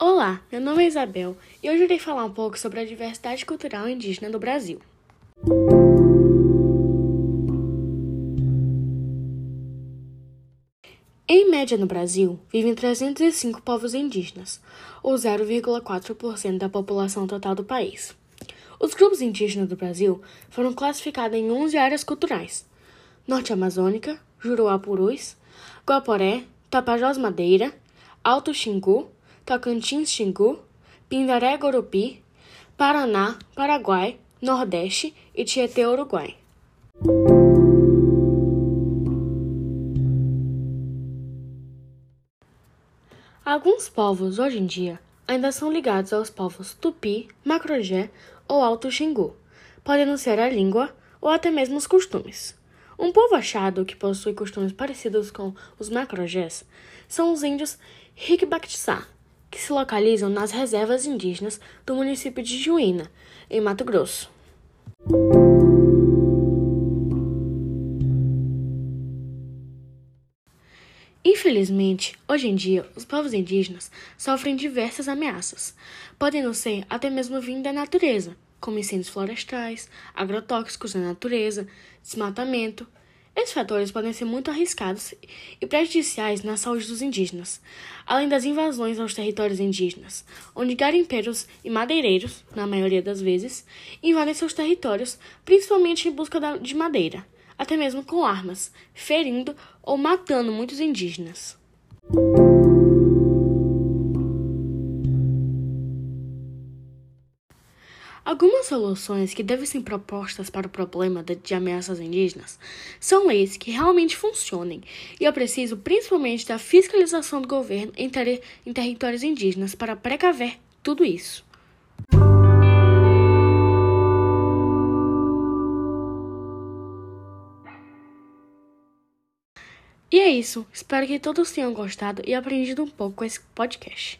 Olá, meu nome é Isabel e hoje irei falar um pouco sobre a diversidade cultural indígena do Brasil. Em média no Brasil, vivem 305 povos indígenas, ou 0,4% da população total do país. Os grupos indígenas do Brasil foram classificados em 11 áreas culturais: Norte Amazônica, Juruá-Purus, Guaporé, Tapajós Madeira, Alto Xingu, Tocantins Xingu, Pindaré Gurupi, Paraná, Paraguai, Nordeste e Tietê Uruguai. Alguns povos hoje em dia ainda são ligados aos povos Tupi, Macrogé ou Alto Xingu, podendo ser a língua ou até mesmo os costumes. Um povo achado que possui costumes parecidos com os Macrogés são os índios Rikbaktsá, que se localizam nas reservas indígenas do município de Juína, em Mato Grosso. Infelizmente, hoje em dia, os povos indígenas sofrem diversas ameaças, podendo ser até mesmo vindo da natureza, como incêndios florestais, agrotóxicos na natureza, desmatamento, esses fatores podem ser muito arriscados e prejudiciais na saúde dos indígenas, além das invasões aos territórios indígenas, onde garimpeiros e madeireiros, na maioria das vezes, invadem seus territórios, principalmente em busca de madeira, até mesmo com armas, ferindo ou matando muitos indígenas. Algumas soluções que devem ser propostas para o problema de ameaças indígenas são leis que realmente funcionem, e é preciso principalmente da fiscalização do governo em, ter em territórios indígenas para precaver tudo isso. E é isso. Espero que todos tenham gostado e aprendido um pouco com esse podcast.